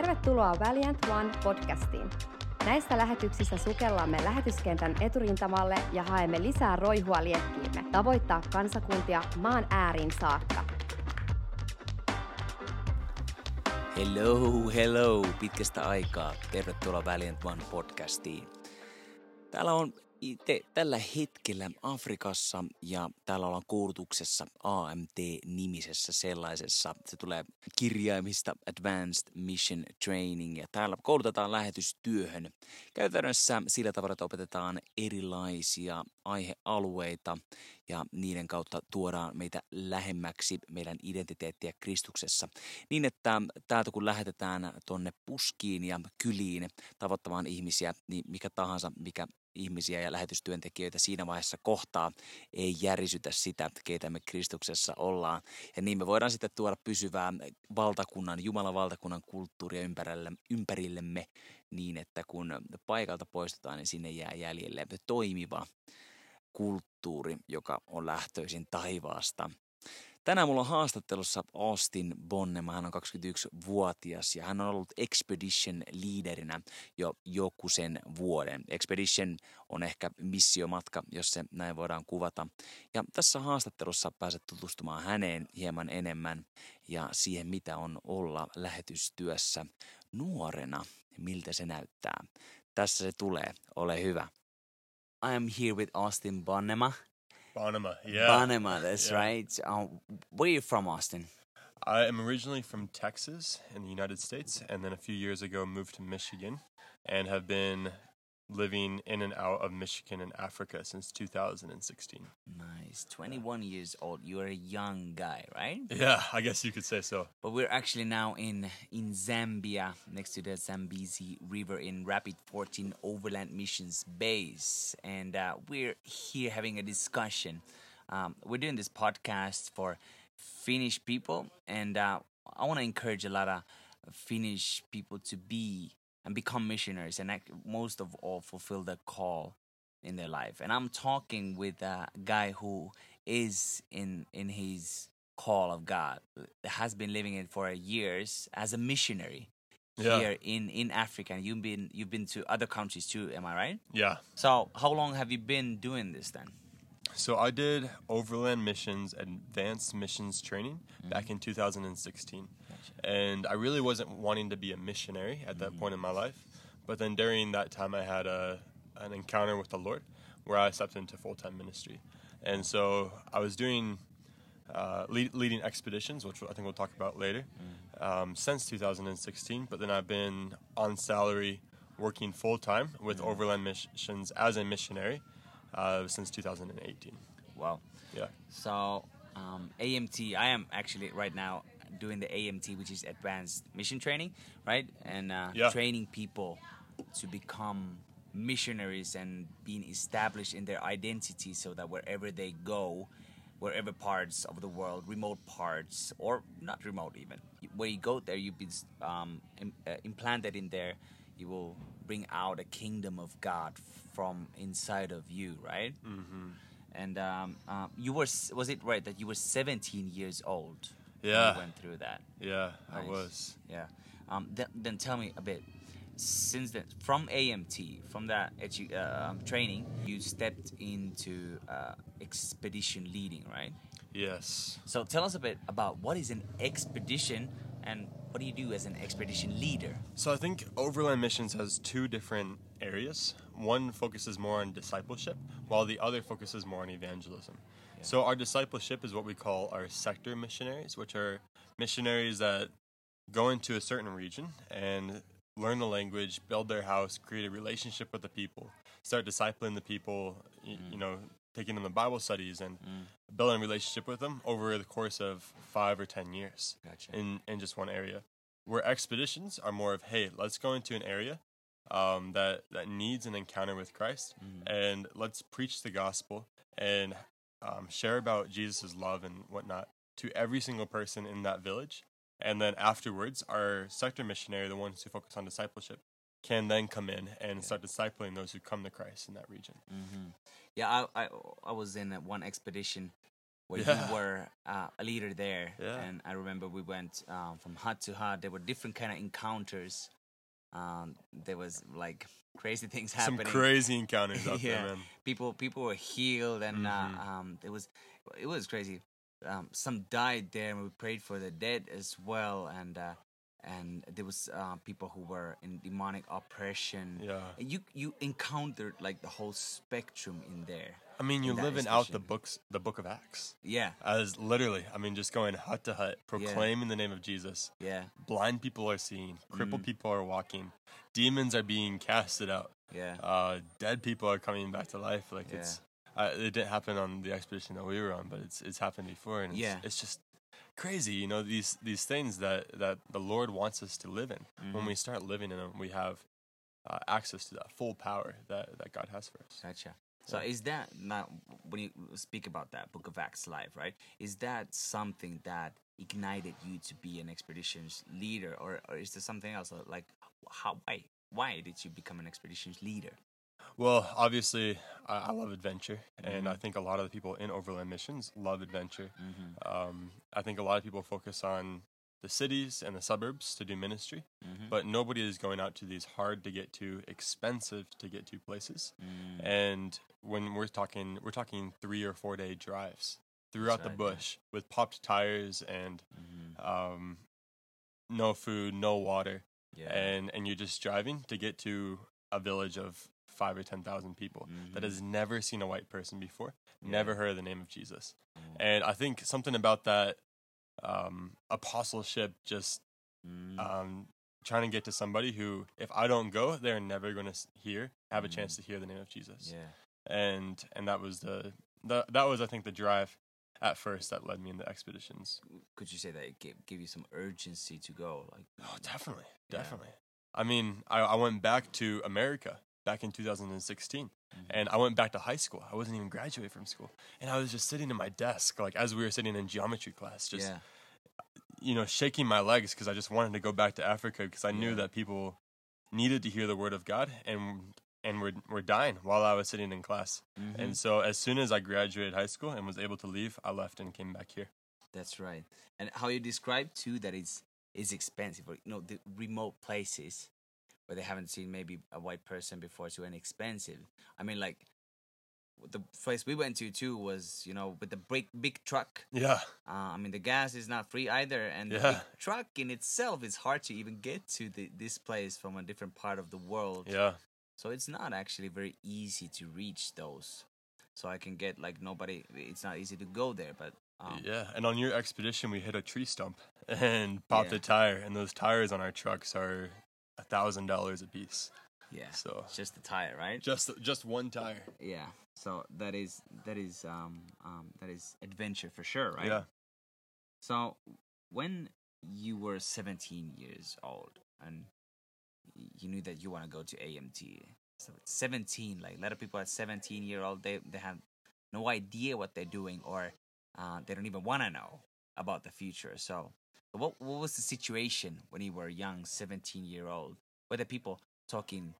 Tervetuloa Valiant One podcastiin. Näissä lähetyksissä sukellamme lähetyskentän eturintamalle ja haemme lisää roihua liekkiimme, tavoittaa kansakuntia maan ääriin saakka. Hello, hello, pitkästä aikaa. Tervetuloa Valiant One podcastiin. Täällä on te, tällä hetkellä Afrikassa ja täällä ollaan koulutuksessa AMT-nimisessä sellaisessa. Se tulee kirjaimista Advanced Mission Training ja täällä koulutetaan lähetystyöhön. Käytännössä sillä tavalla, että opetetaan erilaisia aihealueita ja niiden kautta tuodaan meitä lähemmäksi meidän identiteettiä Kristuksessa. Niin, että täältä kun lähetetään tonne puskiin ja kyliin tavoittamaan ihmisiä, niin mikä tahansa, mikä ihmisiä ja lähetystyöntekijöitä siinä vaiheessa kohtaa, ei järisytä sitä, keitä me Kristuksessa ollaan. Ja niin me voidaan sitten tuoda pysyvää valtakunnan, Jumalan valtakunnan kulttuuria ympärille, ympärillemme niin, että kun paikalta poistutaan, niin sinne jää jäljelle toimiva kulttuuri, joka on lähtöisin taivaasta. Tänään mulla on haastattelussa Austin Bonnem. Hän on 21-vuotias ja hän on ollut Expedition liiderinä jo joku sen vuoden. Expedition on ehkä missiomatka, jos se näin voidaan kuvata. Ja tässä haastattelussa pääset tutustumaan häneen hieman enemmän ja siihen, mitä on olla lähetystyössä nuorena, miltä se näyttää. Tässä se tulee, ole hyvä. I am here with Austin Bonnema. Bonema, yeah. Bonema, that's yeah. right. Um, where are you from, Austin? I am originally from Texas in the United States, and then a few years ago moved to Michigan, and have been living in and out of Michigan and Africa since 2016. Nice. 21 years old. You're a young guy, right? Yeah, I guess you could say so. But we're actually now in in Zambia, next to the Zambezi River in Rapid 14 Overland Missions Base. And uh, we're here having a discussion. Um, we're doing this podcast for Finnish people, and uh, I want to encourage a lot of Finnish people to be and become missionaries and most of all fulfill the call in their life. And I'm talking with a guy who is in in his call of God, has been living it for years as a missionary yeah. here in in Africa. And you've been you've been to other countries too, am I right? Yeah. So how long have you been doing this then? So I did Overland Missions Advanced Missions Training mm-hmm. back in 2016 and I really wasn't wanting to be a missionary at that mm-hmm. point in my life. But then during that time, I had a an encounter with the Lord where I stepped into full time ministry, and so I was doing uh, lead, leading expeditions, which I think we'll talk about later, mm. um, since 2016. But then I've been on salary working full time with mm. Overland Missions as a missionary uh, since 2018. Wow. Yeah. So um, AMT, I am actually right now doing the AMT, which is Advanced Mission Training, right? And uh, yeah. training people to become missionaries and being established in their identity so that wherever they go, wherever parts of the world, remote parts, or not remote even, where you go there, you've been um, Im- uh, implanted in there, you will bring out a kingdom of God from inside of you, right? Mm-hmm. And um, uh, you were, was it right that you were 17 years old? Yeah. went through that. Yeah, nice. I was. Yeah. Um, then, then tell me a bit. Since then, from AMT, from that edu- uh, um, training, you stepped into uh, expedition leading, right? Yes. So tell us a bit about what is an expedition and what do you do as an expedition leader? So I think Overland Missions has two different areas. One focuses more on discipleship, while the other focuses more on evangelism. So our discipleship is what we call our sector missionaries, which are missionaries that go into a certain region and learn the language, build their house, create a relationship with the people, start discipling the people, you, mm. you know, taking them to Bible studies and mm. building a relationship with them over the course of five or ten years gotcha. in, in just one area. Where expeditions are more of, hey, let's go into an area um, that that needs an encounter with Christ, mm. and let's preach the gospel and um, share about Jesus' love and whatnot to every single person in that village. And then afterwards, our sector missionary, the ones who focus on discipleship, can then come in and yeah. start discipling those who come to Christ in that region. Mm-hmm. Yeah, I, I, I was in one expedition where Yeah. you were uh, a leader there. Yeah. And I remember we went um, from hut to hut. There were different kind of encounters. Um, there was like crazy things happening. Some crazy encounters out yeah, there, man. people people were healed, and Mhm. uh, um, it was it was crazy. Um, some died there, and we prayed for the dead as well, and uh, and there was uh, people who were in demonic oppression. Yeah. You you encountered like the whole spectrum in there. I mean, you're living out the books, the book of Acts, Yeah, as literally. I mean, just going hut to hut, proclaiming the name of Jesus. yeah, Blind people are seeing, crippled Mm. people are walking, demons are being casted out, yeah, uh, dead people are coming back to life. Like Yeah. it's, uh, it didn't happen on the expedition that we were on, but it's it's happened before, and it's, Yeah. it's just crazy. You know, these these things that that the Lord wants us to live in. When Mhm. we start living in them, we have uh, access to that full power that that God has for us. Gotcha. So Yeah. is that now when you speak about that Book of Acts life, right? Is that something that ignited you to be an expeditions leader, or, or is there something else like how why why did you become an expeditions leader? Well, obviously, I, I love adventure, and I Mhm. think a lot of the people in Overland Missions love adventure. Mm-hmm. Um, I think a lot of people focus on the cities and the suburbs to do ministry, Mm-hmm. but nobody is going out to these hard to get to, expensive to get to places. Mm. And when we're talking, we're talking three or four day drives throughout the right, yeah. bush with popped tires and Mhm. um, no food, no water, Yeah. and and you're just driving to get to a village of five or ten thousand people that Mhm. has never seen a white person before, Yeah. never heard of the name of Jesus, Mm. and I think something about that um, apostleship just Mm. um, trying to get to somebody who, if I don't go, they're never going to hear, have a Mm. chance to hear the name of Jesus. yeah. And and that was the, the that was I think the drive at first that led me into expeditions. Could you say that it gave, gave you some urgency to go? Like, Oh, definitely, Yeah. definitely. I mean, I, I went back to America back in 2016, Mhm. and I went back to high school. I wasn't even graduated from school, and I was just sitting in my desk, like as we were sitting in geometry class, just yeah, you know, shaking my legs because I just wanted to go back to Africa because I knew Yeah. that people needed to hear the word of God and and were were dying while I was sitting in class. Mhm. And so as soon as I graduated high school and was able to leave, I left and came back here. That's right. And how you describe too that it's it's expensive, or you know, the remote places where they haven't seen maybe a white person before, so inexpensive. I mean, like the place we went to too was you know with the big big truck. Yeah. Uh, I mean, the gas is not free either, and the big truck in itself is hard to even get to the, this place from a different part of the world. Yeah. So it's not actually very easy to reach those. So I can get like nobody. It's not easy to go there, but um, yeah. And on your expedition we hit a tree stump and popped Yeah. a tire and those tires on our trucks are a thousand dollars a piece. yeah, So it's just the tire, right? just just one tire. Yeah. So that is that is um um that is adventure for sure, right? Yeah. So when you were 17 years old and you knew that you want to go to AMT, so at 17, like a lot of people at 17 year old, they they have no idea what they're doing or uh, they don't even want to know about the future. So what what was the situation when you were young, 17 year old? Were the people talking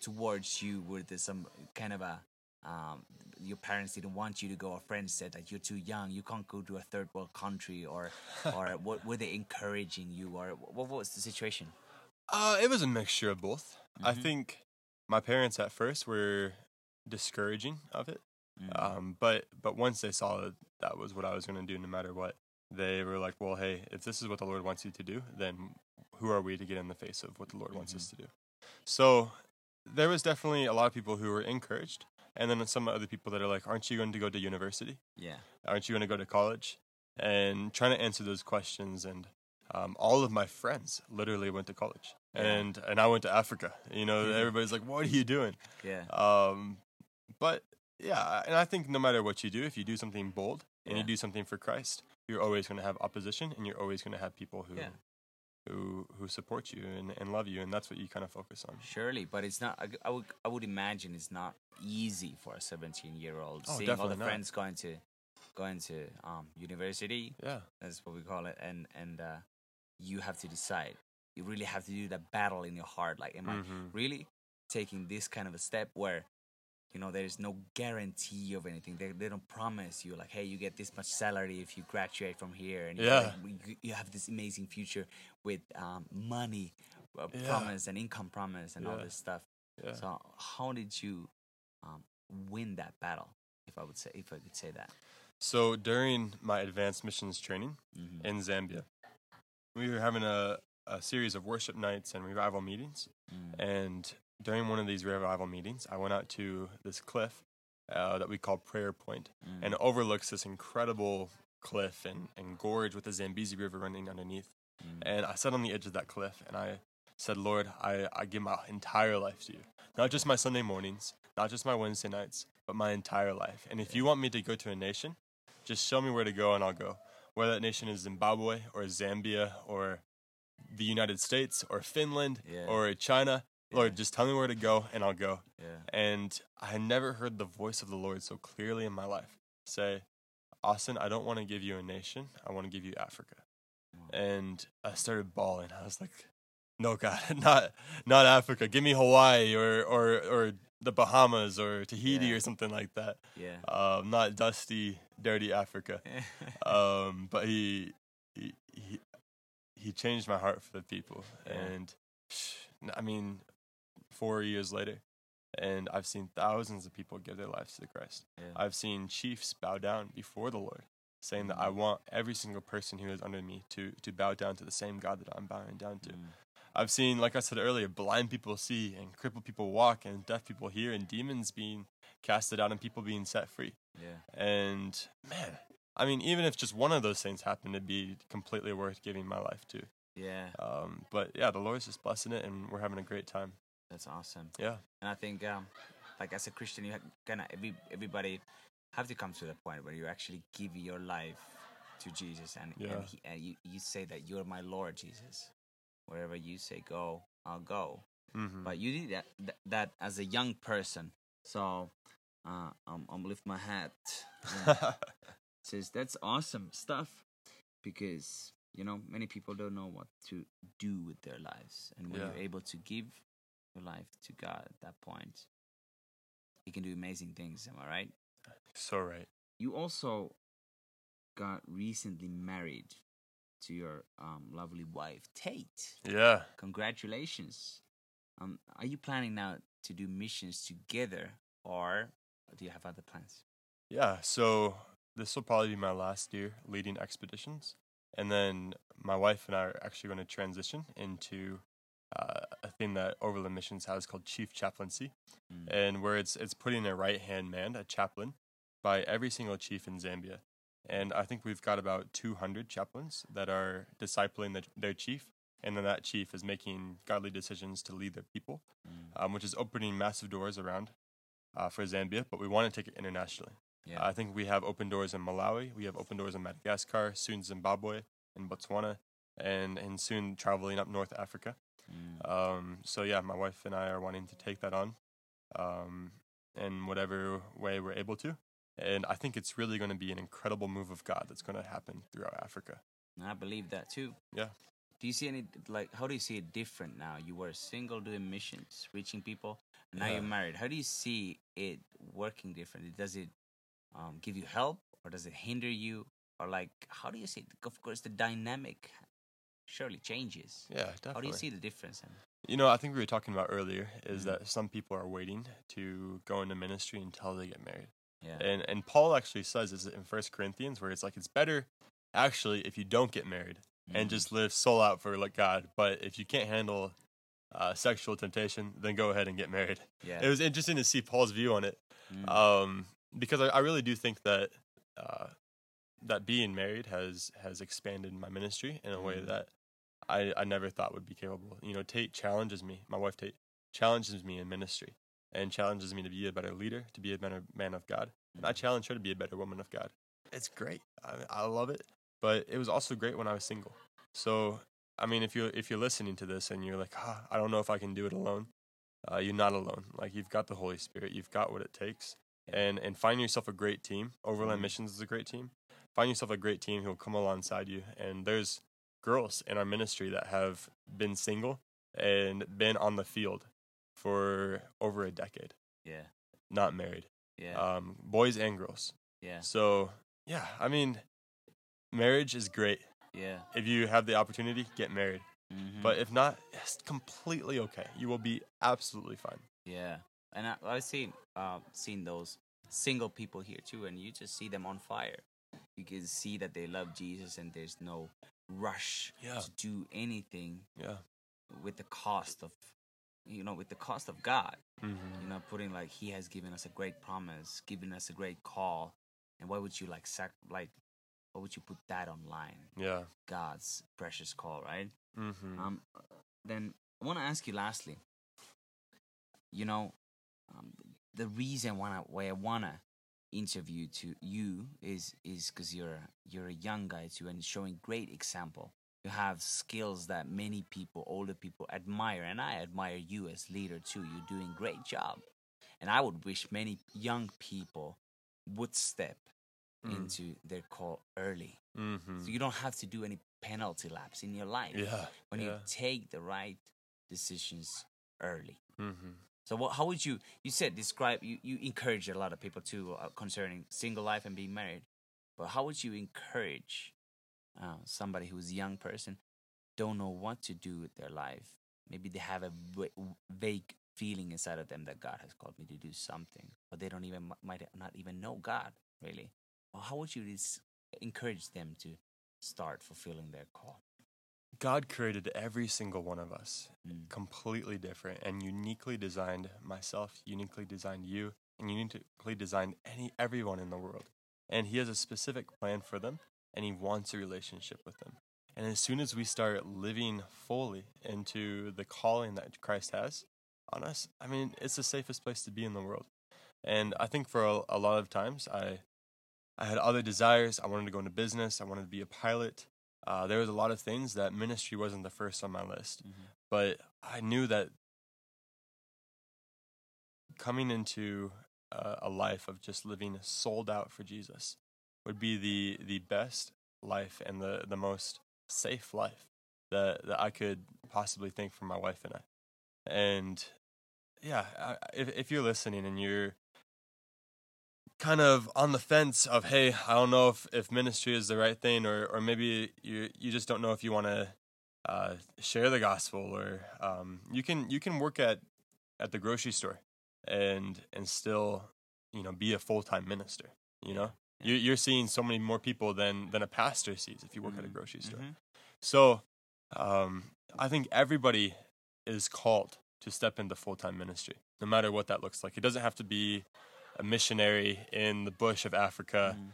towards you? Were there some kind of a um, your parents didn't want you to go, or friends said that you're too young, you can't go to a third world country, or or what were they encouraging you, or what was the situation? Uh, it was a mixture of both. I Mhm. think my parents at first were discouraging of it, Mm. um, but but once they saw that that was what I was going to do, no matter what, they were like, "Well, hey, if this is what the Lord wants you to do, then who are we to get in the face of what the Lord wants us to do?" So there was definitely a lot of people who were encouraged, and then some other people that are like, "Aren't you going to go to university? yeah, Aren't you going to go to college?" And trying to answer those questions and. Um, all of my friends literally went to college, Yeah. and and I went to Africa. You know, Mhm. everybody's like, "What are you doing?" yeah, Um, but yeah, and I think no matter what you do, if you do something bold and you do something for Christ, you're always going to have opposition, and you're always going to have people who Yeah. who who support you and, and love you, and that's what you kind of focus on. surely. But it's not. I, I would I would imagine it's not easy for a 17 year old Oh, seeing all the not. friends going to going to um university. Yeah, That's what we call it, and and uh, you have to decide. You really have to do that battle in your heart. Like, am I Mhm. really taking this kind of a step where you know there's no guarantee of anything. They they don't promise you like, hey, you get this much salary if you graduate from here, and you- Yeah. you, you have this amazing future with um, money uh, Yeah. promise and income promise and all this stuff. Yeah. So how did you um, win that battle? If I would say, if I could say that. So during my advanced missions training Mhm. in Zambia, we were having a, a series of worship nights and revival meetings. Mm. And during one of these revival meetings, I went out to this cliff uh, that we call Prayer Point, Mm. and overlooks this incredible cliff and, and gorge with the Zambezi River running underneath. Mm. And I sat on the edge of that cliff and I said, Lord, I, I give my entire life to you. Not just my Sunday mornings, not just my Wednesday nights, but my entire life. And if you want me to go to a nation, just show me where to go and I'll go. Whether that nation is Zimbabwe or Zambia or the United States or Finland Yeah. or China. Lord, just tell me where to go and I'll go. yeah. And I had never heard the voice of the Lord so clearly in my life say, Austin, I don't want to give you a nation. I want to give you Africa. Mm. And I started bawling. I was like, no, God, not not Africa. Give me Hawaii or, or, or the Bahamas or Tahiti Yeah. or something like that. Yeah. Um, not dusty, dirty Africa. Um, but he, he, he, he changed my heart for the people. Yeah. And I mean, four years later, and I've seen thousands of people give their lives to Christ. yeah. I've seen chiefs bow down before the Lord, saying that I Mm. want every single person who is under me to, to bow down to the same God that I'm bowing down to. Mm. I've seen, like I said earlier, blind people see and crippled people walk and deaf people hear and demons being casted out and people being set free. yeah. And man, I mean, even if just one of those things happened, it'd be completely worth giving my life to. Yeah. Um, but yeah, the Lord's just blessing it, and we're having a great time. That's awesome. Yeah, And I think, um, like as a Christian, you gonna every, everybody have to come to the point where you actually give your life to Jesus, and, Yeah. and, he, and you, you say that you're my Lord Jesus. Wherever you say go, I'll go. hmm But you did that, that, that as a young person, so uh, I'm, I'm lift my hat. Yeah. says that's awesome stuff because you know many people don't know what to do with their lives and when Yeah. you're able to give your life to god at that point. You can do amazing things am i right? So right. you also got recently married to your um, lovely wife tate. Yeah, congratulations. Um, are you planning now to do missions together or do you have other plans? Yeah. So this will probably be my last year leading expeditions, and then my wife and I are actually going to transition into uh, a thing that Overland Missions has called Chief Chaplaincy, Mm. and where it's it's putting a right hand man, a chaplain, by every single chief in Zambia. And I think we've got about 200 chaplains that are discipling the, their chief, and then that chief is making godly decisions to lead their people, Mm. um, which is opening massive doors around uh, for Zambia. But we want to take it internationally. yeah I think we have open doors in Malawi, we have open doors in Madagascar, soon Zimbabwe, and Botswana, and and soon traveling up North Africa. Mm. Um, so yeah, my wife and I are wanting to take that on, um, in whatever way we're able to. And I think it's really going to be an incredible move of God that's going to happen throughout Africa. I believe that too. Yeah. Do you see any like how do you see it different now? You were single doing missions, reaching people, and now Yeah. you're married. How do you see it working differently? Does it um, give you help or does it hinder you? Or like how do you see it? Of course the dynamic surely changes. Yeah, definitely. How do you see the difference? in- You know, I think we were talking about earlier is Mhm. that some people are waiting to go into ministry until they get married. Yeah. And and Paul actually says this in First Corinthians where it's like it's better actually if you don't get married and Mhm. just live soul out for like God. But if you can't handle uh, sexual temptation, then go ahead and get married. yeah. It was interesting to see Paul's view on it, Mm. um, because I, I really do think that uh, that being married has has expanded my ministry in a way Mm. that I, I never thought would be capable. You know, Tate challenges me. My wife Tate challenges me in ministry and challenges me to be a better leader, to be a better man of God. And I challenge her to be a better woman of God. It's great. I, I love it. But it was also great when I was single. So, I mean, if you're if you're listening to this and you're like, ah, I don't know if I can do it alone, uh, you're not alone. Like you've got the Holy Spirit. You've got what it takes. And and find yourself a great team. Overland Mhm. Missions is a great team. Find yourself a great team who will come alongside you. And there's girls in our ministry that have been single and been on the field for over a decade yeah. not married, Yeah. um, boys and girls. yeah. So yeah, I mean, marriage is great. Yeah. If you have the opportunity, get married. Mhm. But if not, it's completely okay. You will be absolutely fine. Yeah, and I, I've seen uh, seen those single people here too, and you just see them on fire. You can see that they love Jesus, and there's no rush Yeah. to do anything Yeah. with the cost of, you know, with the cost of God. Mm-hmm. You know, putting like He has given us a great promise, given us a great call, and why would you like sac like, why would you put that online? Yeah. God's precious call, right? Mm-hmm. Um, then I want to ask you lastly. You know, um, the reason why I, why I wanna interview to you is is because you're you're a young guy too and showing great example. You have skills that many people, older people, admire, and I admire you as leader too. You're doing great job, and I would wish many young people would step Mm. into their call early, mm-hmm. so you don't have to do any penalty laps in your life Yeah. when yeah. you take the right decisions early. mm-hmm. So, what, how would you? You said describe. You, you encourage a lot of people too uh, concerning single life and being married. But how would you encourage uh, somebody who's a young person, don't know what to do with their life? Maybe they have a vague feeling inside of them that God has called me to do something, but they don't even might not even know God really. Well, how would you encourage them to start fulfilling their call? God created every single one of us Mm. completely different and uniquely designed myself, uniquely designed you, and uniquely designed any everyone in the world. And he has a specific plan for them and he wants a relationship with them. And as soon as we start living fully into the calling that Christ has on us, I mean, it's the safest place to be in the world. And I think for a, a lot of times, I I had other desires. I wanted to go into business. I wanted to be a pilot. Uh, there was a lot of things that ministry wasn't the first on my list, Mhm. but I knew that coming into uh, a life of just living sold out for Jesus would be the the best life and the the most safe life that that I could possibly think for my wife and I. And yeah, I, if if you're listening and you're kind of on the fence of hey, I don't know if if ministry is the right thing, or or maybe you you just don't know if you want to uh, share the gospel, or um, you can you can work at at the grocery store and and still you know be a full time minister. You know, Yeah. you're seeing so many more people than than a pastor sees if you work at a Mhm. grocery store. Mhm. So, um, I think everybody is called to step into full time ministry, no matter what that looks like. It doesn't have to be a missionary in the bush of Africa. Mhm.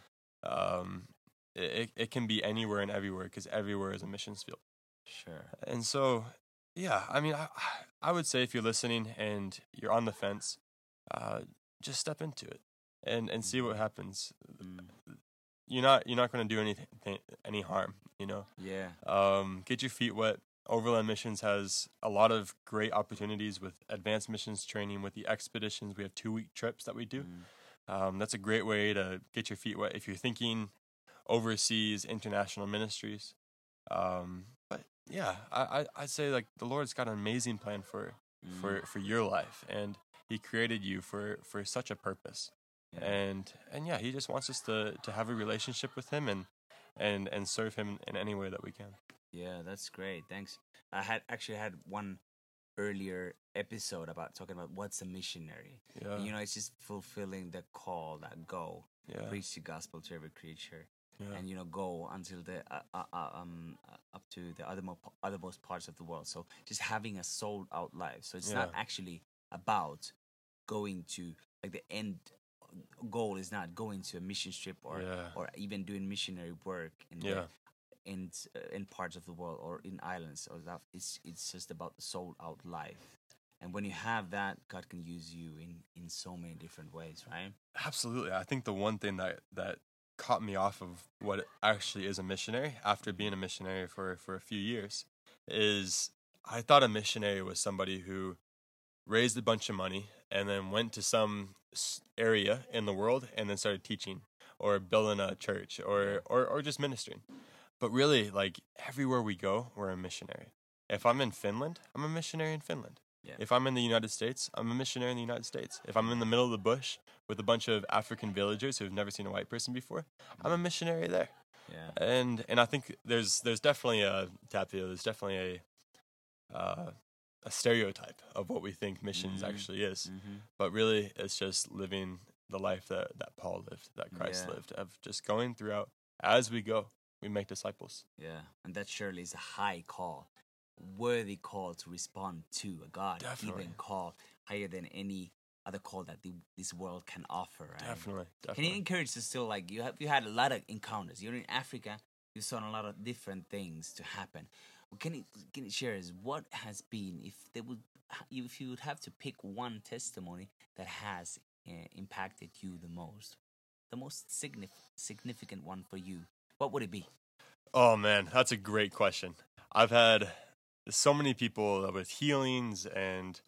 Um, it, it- can be anywhere and everywhere because everywhere is a missions field. Sure. And so, yeah, I mean, I, I would say if you're listening and you're on the fence, uh, just step into it and, and see what happens. Mm. You're not you're not going to do anything any harm, you know. Yeah. Um, get your feet wet. Overland Missions has a lot of great opportunities with advanced missions training. With the expeditions, we have two week trips that we do. Mm. Um, that's a great way to get your feet wet if you're thinking overseas international ministries. Um, but yeah, I, I I'd say like the Lord's got an amazing plan for Mm. for for your life, and He created you for for such a purpose. Yeah. And and yeah, He just wants us to to have a relationship with Him and and and serve Him in any way that we can. Yeah, that's great. Thanks. I had actually had one earlier episode about talking about what's a missionary. Yeah, you know, it's just fulfilling the call that go yeah, preach the gospel to every creature, yeah. and you know, go until the uh, uh, uh, um uh, up to the othermost othermost parts of the world. So just having a sold out life. So it's not actually about going to like the end goal is not going to a mission trip or Yeah. or even doing missionary work in Yeah. In uh, in parts of the world or in islands or that it's it's just about the sold out life and when you have that god can use you in in so many different ways right Absolutely. I think the one thing that that caught me off of what actually is a missionary after being a missionary for for a few years is I thought a missionary was somebody who raised a bunch of money and then went to some area in the world and then started teaching or building a church or or or just ministering. But really like everywhere we go, we're a missionary. If I'm in Finland, I'm a missionary in Finland. Yeah. If I'm in the United States, I'm a missionary in the United States. If I'm in the middle of the bush with a bunch of African villagers who've never seen a white person before, I'm a missionary there. Yeah. And and I think there's there's definitely a Tapio, there's definitely a uh, a stereotype of what we think missions Mhm. actually is. Mm-hmm. But really it's just living the life that, that Paul lived, that Christ Yeah. lived, of just going throughout as we go, we make disciples. Yeah, and that surely is a high call, worthy call to respond to a God Definitely. given call higher than any other call that the, this world can offer. Right? Definitely. Can you encourage us still like you have you had a lot of encounters. You're in Africa. You saw a lot of different things to happen. Can you can you share us what has been if they would if you would have to pick one testimony that has uh, impacted you the most, the most signif- significant one for you? What would it be? Oh man, that's a great question. I've had so many people with healings and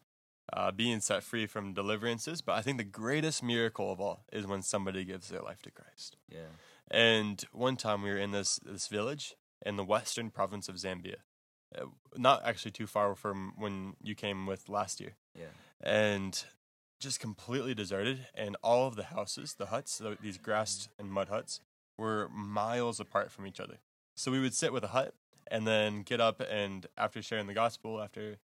uh, being set free from deliverances, but I think the greatest miracle of all is when somebody gives their life to Christ. Yeah. And one time we were in this this village in the western province of Zambia, uh, not actually too far from when you came with last year, Yeah. and just completely deserted. And all of the houses, the huts, the, these grass and mud huts, were miles apart from each other. So we would sit with a hut and then get up and after sharing the gospel, after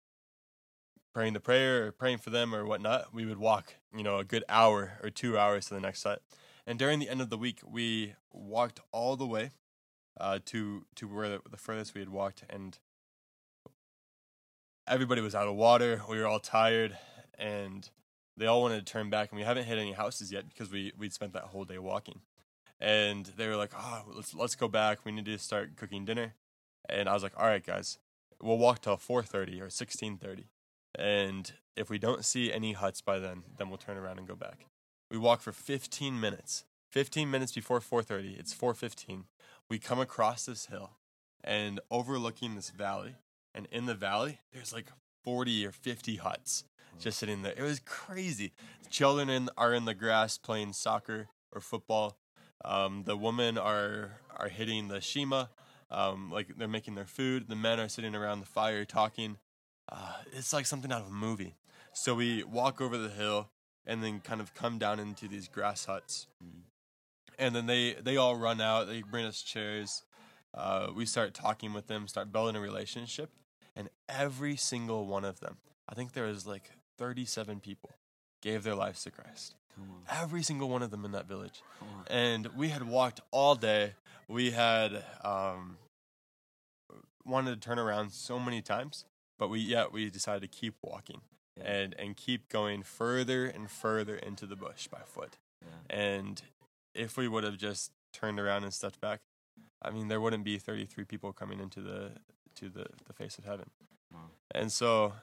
praying the prayer or praying for them or whatnot, we would walk, you know, a good hour or two hours to the next hut. And during the end of the week, we walked all the way uh, to to where the, the furthest we had walked, and everybody was out of water. We were all tired, and they all wanted to turn back. And we haven't hit any houses yet because we we'd spent that whole day walking. And they were like, "Oh, let's let's go back. We need to start cooking dinner." And I was like, "All right, guys, we'll walk till four thirty or sixteen thirty, and if we don't see any huts by then, then we'll turn around and go back." We walk for 15 minutes. 15 minutes before 4:30, it's 4:15. We come across this hill and overlooking this valley, and in the valley there's like 40 or 50 huts just sitting there. It was crazy. Children in, are in the grass playing soccer or football. Um, the women are are hitting the shima, um, like they're making their food. The men are sitting around the fire talking. Uh, it's like something out of a movie. So we walk over the hill and then kind of come down into these grass huts. And then they, they all run out. They bring us chairs. Uh, we start talking with them, start building a relationship. And every single one of them, I think there was like 37 people, gave their lives to Christ. Every single one of them in that village. And we had walked all day. We had um, wanted to turn around so many times, but we yet we decided to keep walking Yeah. and and keep going further and further into the bush by foot. Yeah. And if we would have just turned around and stepped back, I mean, there wouldn't be 33 people coming into the to the, the face of heaven. Wow. And so,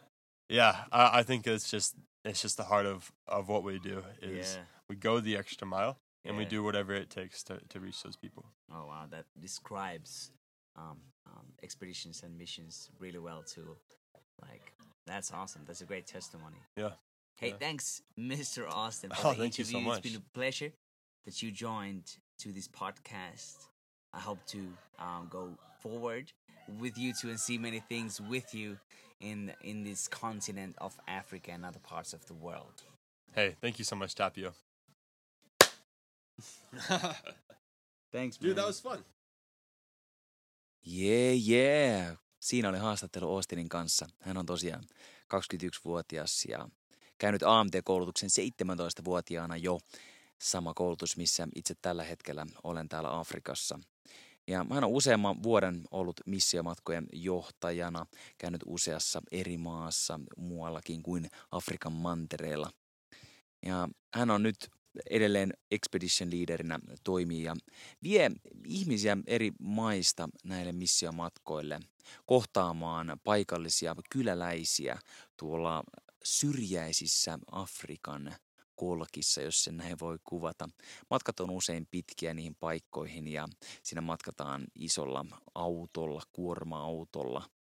yeah, I, I think it's just it's just the heart of of what we do is Yeah. we go the extra mile and we do whatever it takes to to reach those people. Oh wow, that describes um, um, expeditions and missions really well too. Like that's awesome. That's a great testimony. Yeah. Hey, Yeah. thanks, Mr. Austin, for Oh, the thank you so much. It's been a pleasure that you joined to this podcast. I hope to um, go forward with you too and see many things with you in in this continent of Africa and other parts of the world. Hey, thank you so much, Tapio. Thanks, Dude, that was fun. Jee, jee. Siinä oli haastattelu Austinin kanssa. Hän on tosiaan 21-vuotias ja käynyt AMT-koulutuksen 17-vuotiaana jo. Sama koulutus, missä itse tällä hetkellä olen täällä Afrikassa. Ja hän on useamman vuoden ollut missiomatkojen johtajana, käynyt useassa eri maassa muuallakin kuin Afrikan mantereella. Ja hän on nyt edelleen expedition leaderinä toimii ja vie ihmisiä eri maista näille missiomatkoille kohtaamaan paikallisia kyläläisiä tuolla syrjäisissä Afrikan kolkissa, jos sen näin voi kuvata. Matkat on usein pitkiä niihin paikkoihin ja siinä matkataan isolla autolla, kuorma-autolla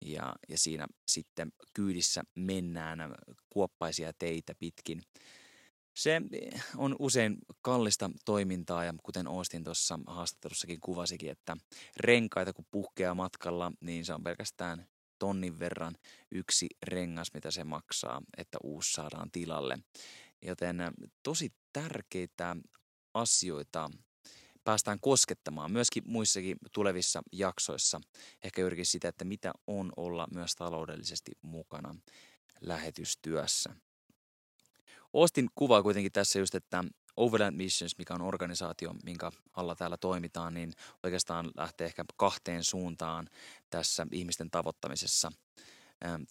ja, ja siinä sitten kyydissä mennään kuoppaisia teitä pitkin. Se on usein kallista toimintaa ja kuten Austin tuossa haastattelussakin kuvasikin, että renkaita kun puhkeaa matkalla, niin se on pelkästään tonnin verran yksi rengas, mitä se maksaa, että uusi saadaan tilalle. Joten tosi tärkeitä asioita päästään koskettamaan myöskin muissakin tulevissa jaksoissa. Ehkä juurikin sitä, että mitä on olla myös taloudellisesti mukana lähetystyössä. Ostin kuvaa kuitenkin tässä just, että Overland Missions, mikä on organisaatio, minkä alla täällä toimitaan, niin oikeastaan lähtee ehkä kahteen suuntaan tässä ihmisten tavoittamisessa.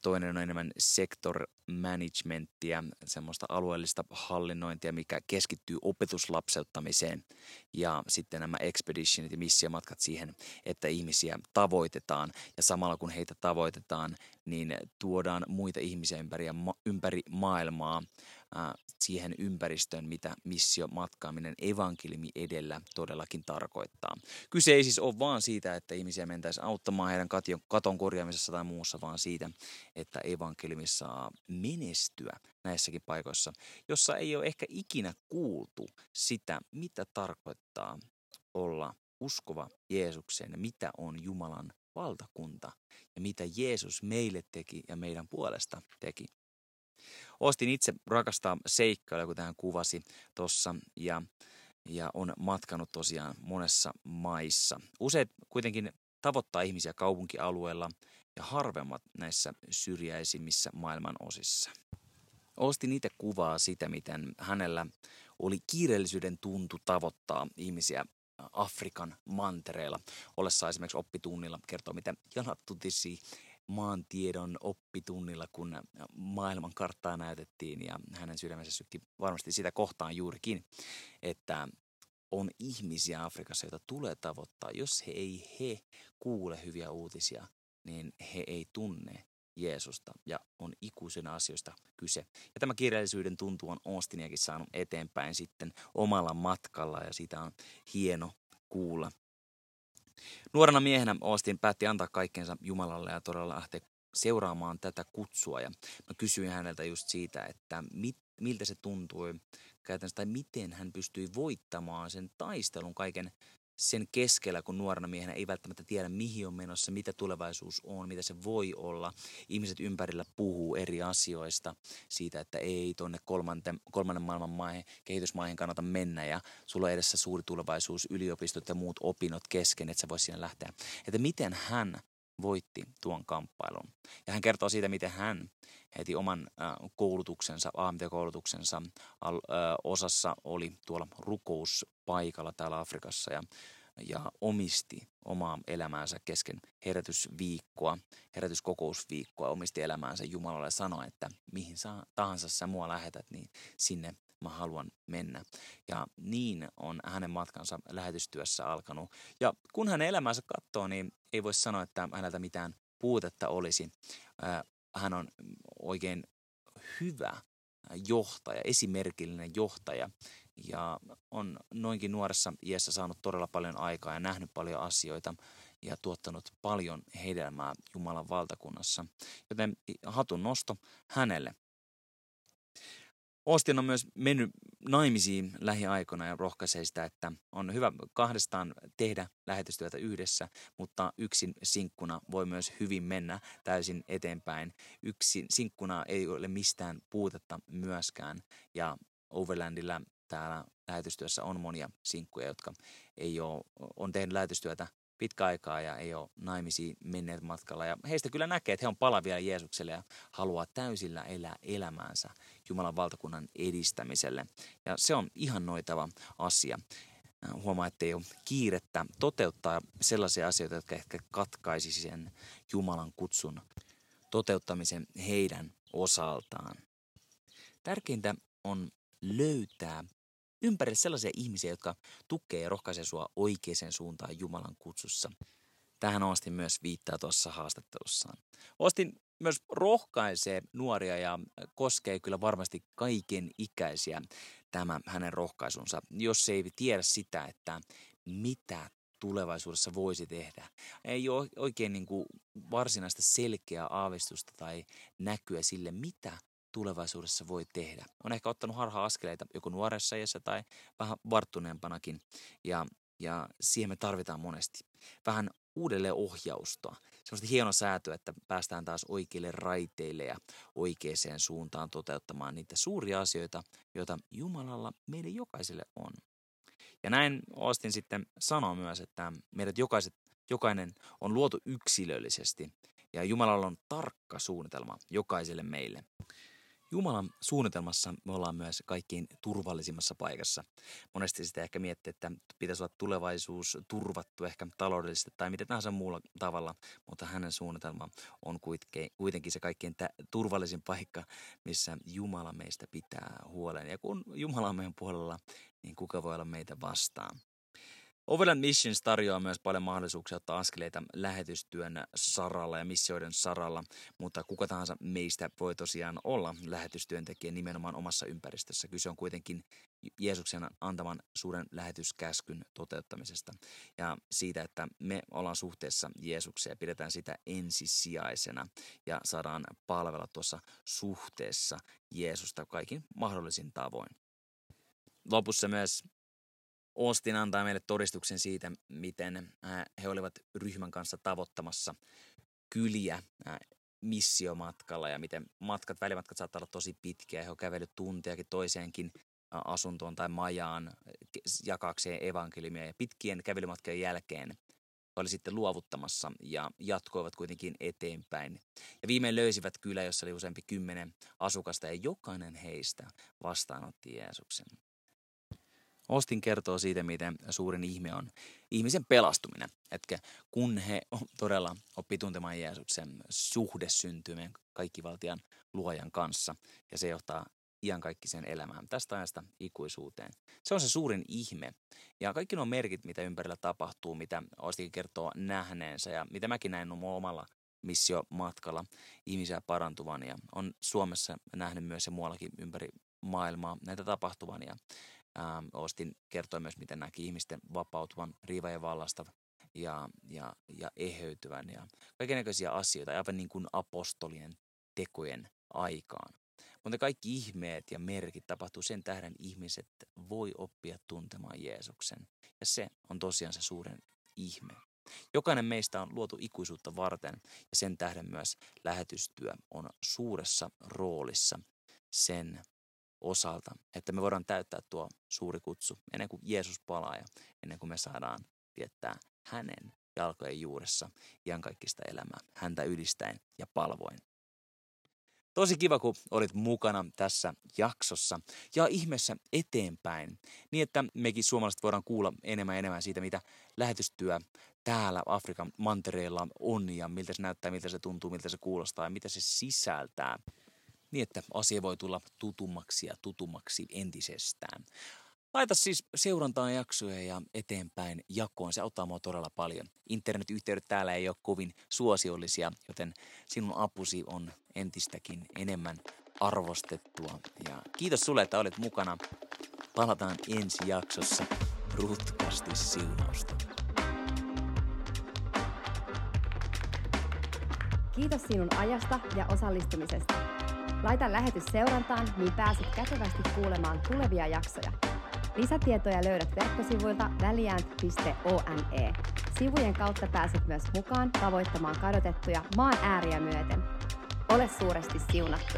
Toinen on enemmän sector managementtia, semmoista alueellista hallinnointia, mikä keskittyy opetuslapseuttamiseen. Ja sitten nämä expeditionit ja missiomatkat siihen, että ihmisiä tavoitetaan. Ja samalla kun heitä tavoitetaan, niin tuodaan muita ihmisiä ympäri, ympäri maailmaa siihen ympäristöön, mitä missio matkaaminen evankeliumi edellä todellakin tarkoittaa. Kyse ei siis ole vaan siitä, että ihmisiä mentäisiin auttamaan heidän katon korjaamisessa tai muussa, vaan siitä, että evankeliumi saa menestyä näissäkin paikoissa, jossa ei ole ehkä ikinä kuultu sitä, mitä tarkoittaa olla uskova Jeesukseen mitä on Jumalan valtakunta ja mitä Jeesus meille teki ja meidän puolesta teki. Ostin itse rakastaa seikkailua, kun tähän kuvasi tuossa, ja, ja on matkanut tosiaan monessa maissa. Useat kuitenkin tavoittaa ihmisiä kaupunkialueella ja harvemmat näissä syrjäisimmissä maailman osissa. Ostin itse kuvaa sitä, miten hänellä oli kiireellisyyden tuntu tavoittaa ihmisiä Afrikan mantereella. Ollessa esimerkiksi oppitunnilla kertoo, miten janat tutisi maantiedon oppitunnilla, kun maailman karttaa näytettiin ja hänen sydämensä sytti varmasti sitä kohtaan juurikin, että on ihmisiä Afrikassa, joita tulee tavoittaa. Jos he ei he kuule hyviä uutisia, niin he ei tunne Jeesusta ja on ikuisen asioista kyse. Ja tämä kirjallisuuden tuntu on Austiniakin saanut eteenpäin sitten omalla matkalla ja sitä on hieno kuulla. Nuorena miehenä Austin päätti antaa kaikkensa Jumalalle ja todella lähteä seuraamaan tätä kutsua. Ja mä kysyin häneltä just siitä, että mit, miltä se tuntui käytännössä, tai miten hän pystyi voittamaan sen taistelun kaiken sen keskellä, kun nuorena miehenä ei välttämättä tiedä, mihin on menossa, mitä tulevaisuus on, mitä se voi olla. Ihmiset ympärillä puhuu eri asioista, siitä, että ei tuonne kolmannen maailman maihin, kehitysmaihin kannata mennä ja sulla on edessä suuri tulevaisuus, yliopistot ja muut opinnot kesken, että sä voisi siinä lähteä. Että miten hän voitti tuon kamppailun. Ja hän kertoo siitä, miten hän heti oman koulutuksensa, AMT-koulutuksensa osassa oli tuolla rukouspaikalla täällä Afrikassa ja, ja omisti omaa elämäänsä kesken herätysviikkoa, herätyskokousviikkoa, omisti elämäänsä Jumalalle ja sanoi, että mihin tahansa sä mua lähetät, niin sinne mä haluan mennä. Ja niin on hänen matkansa lähetystyössä alkanut. Ja kun hän elämänsä katsoo, niin ei voi sanoa, että häneltä mitään puutetta olisi. Hän on oikein hyvä johtaja, esimerkillinen johtaja ja on noinkin nuoressa iässä saanut todella paljon aikaa ja nähnyt paljon asioita ja tuottanut paljon hedelmää Jumalan valtakunnassa. Joten hatun nosto hänelle. Austin on myös mennyt naimisiin lähiaikoina ja rohkaisee sitä, että on hyvä kahdestaan tehdä lähetystyötä yhdessä, mutta yksin sinkkuna voi myös hyvin mennä täysin eteenpäin. Yksin sinkkuna ei ole mistään puutetta myöskään ja Overlandilla täällä lähetystyössä on monia sinkkuja, jotka ei ole, on tehnyt lähetystyötä pitkä aikaa ja ei ole naimisiin menneet matkalla. Ja heistä kyllä näkee, että he on palavia Jeesukselle ja haluaa täysillä elää elämäänsä Jumalan valtakunnan edistämiselle. Ja se on ihan noitava asia. Huomaa, että ei ole kiirettä toteuttaa sellaisia asioita, jotka ehkä katkaisi sen Jumalan kutsun toteuttamisen heidän osaltaan. Tärkeintä on löytää ympärille sellaisia ihmisiä, jotka tukee ja rohkaisee sua oikeaan suuntaan Jumalan kutsussa. Tähän Austin myös viittaa tuossa haastattelussaan. Austin myös rohkaisee nuoria ja koskee kyllä varmasti kaiken ikäisiä tämä hänen rohkaisunsa, jos ei tiedä sitä, että mitä tulevaisuudessa voisi tehdä. Ei ole oikein niin kuin varsinaista selkeää aavistusta tai näkyä sille, mitä tulevaisuudessa voi tehdä. On ehkä ottanut harhaa askeleita joko nuoressa iässä tai vähän varttuneempanakin ja, ja siihen me tarvitaan monesti. Vähän uudelleen ohjausta, semmoista hieno säätöä, että päästään taas oikeille raiteille ja oikeaan suuntaan toteuttamaan niitä suuria asioita, joita Jumalalla meidän jokaiselle on. Ja näin Austin sitten sanoo myös, että meidät jokaiset, jokainen on luotu yksilöllisesti ja Jumalalla on tarkka suunnitelma jokaiselle meille. Jumalan suunnitelmassa me ollaan myös kaikkiin turvallisimmassa paikassa. Monesti sitä ehkä miettii, että pitäisi olla tulevaisuus turvattu ehkä taloudellisesti tai miten tahansa muulla tavalla, mutta hänen suunnitelma on kuitenkin se kaikkein turvallisin paikka, missä Jumala meistä pitää huolen. Ja kun Jumala on meidän puolella, niin kuka voi olla meitä vastaan? Overland Missions tarjoaa myös paljon mahdollisuuksia ottaa askeleita lähetystyön saralla ja missioiden saralla, mutta kuka tahansa meistä voi tosiaan olla lähetystyöntekijä nimenomaan omassa ympäristössä. Kyse on kuitenkin Jeesuksen antaman suuren lähetyskäskyn toteuttamisesta ja siitä, että me ollaan suhteessa Jeesukseen ja pidetään sitä ensisijaisena ja saadaan palvella tuossa suhteessa Jeesusta kaikin mahdollisin tavoin. Lopussa myös Austin antaa meille todistuksen siitä, miten äh, he olivat ryhmän kanssa tavoittamassa kyliä äh, missiomatkalla ja miten matkat, välimatkat saattaa olla tosi pitkiä. He on kävellyt tuntiakin toiseenkin äh, asuntoon tai majaan jakaakseen evankeliumia ja pitkien kävelymatkojen jälkeen oli sitten luovuttamassa ja jatkoivat kuitenkin eteenpäin. Ja viimein löysivät kylä, jossa oli useampi kymmenen asukasta ja jokainen heistä vastaanotti Jeesuksen. Ostin kertoo siitä, miten suurin ihme on ihmisen pelastuminen. Että kun he todella oppii tuntemaan Jeesuksen, suhde syntyy meidän kaikkivaltian luojan kanssa. Ja se johtaa iankaikkiseen elämään tästä ajasta ikuisuuteen. Se on se suurin ihme. Ja kaikki nuo merkit, mitä ympärillä tapahtuu, mitä Ostikin kertoo nähneensä ja mitä mäkin näin mun omalla missiomatkalla ihmisiä parantuvan ja on Suomessa nähnyt myös ja muuallakin ympäri maailmaa näitä tapahtuvan ja Ähm, Ostin kertoi myös, miten näki ihmisten vapautuvan riivajen vallasta ja, ja, ja eheytyvän ja kaikenlaisia asioita, aivan niin kuin apostolien tekojen aikaan. Mutta kaikki ihmeet ja merkit tapahtuu sen tähden ihmiset voi oppia tuntemaan Jeesuksen. Ja se on tosiaan se suuren ihme. Jokainen meistä on luotu ikuisuutta varten ja sen tähden myös lähetystyö on suuressa roolissa sen osalta, että me voidaan täyttää tuo suuri kutsu ennen kuin Jeesus palaa ja ennen kuin me saadaan viettää hänen jalkojen juuressa iankaikkista elämää, häntä ylistäen ja palvoin. Tosi kiva, kun olit mukana tässä jaksossa ja ihmeessä eteenpäin, niin että mekin suomalaiset voidaan kuulla enemmän ja enemmän siitä, mitä lähetystyö täällä Afrikan mantereella on ja miltä se näyttää, miltä se tuntuu, miltä se kuulostaa ja mitä se sisältää niin että asia voi tulla tutummaksi ja tutummaksi entisestään. Laita siis seurantaan jaksoja ja eteenpäin jakoon. Se auttaa mua todella paljon. Internetyhteydet täällä ei ole kovin suosiollisia, joten sinun apusi on entistäkin enemmän arvostettua. Ja kiitos sulle, että olet mukana. Palataan ensi jaksossa. Rutkasti siunausta. Kiitos sinun ajasta ja osallistumisesta. Laita lähetys seurantaan, niin pääset kätevästi kuulemaan tulevia jaksoja. Lisätietoja löydät verkkosivuilta väliäänt.one. Sivujen kautta pääset myös mukaan tavoittamaan kadotettuja maan ääriä myöten. Ole suuresti siunattu!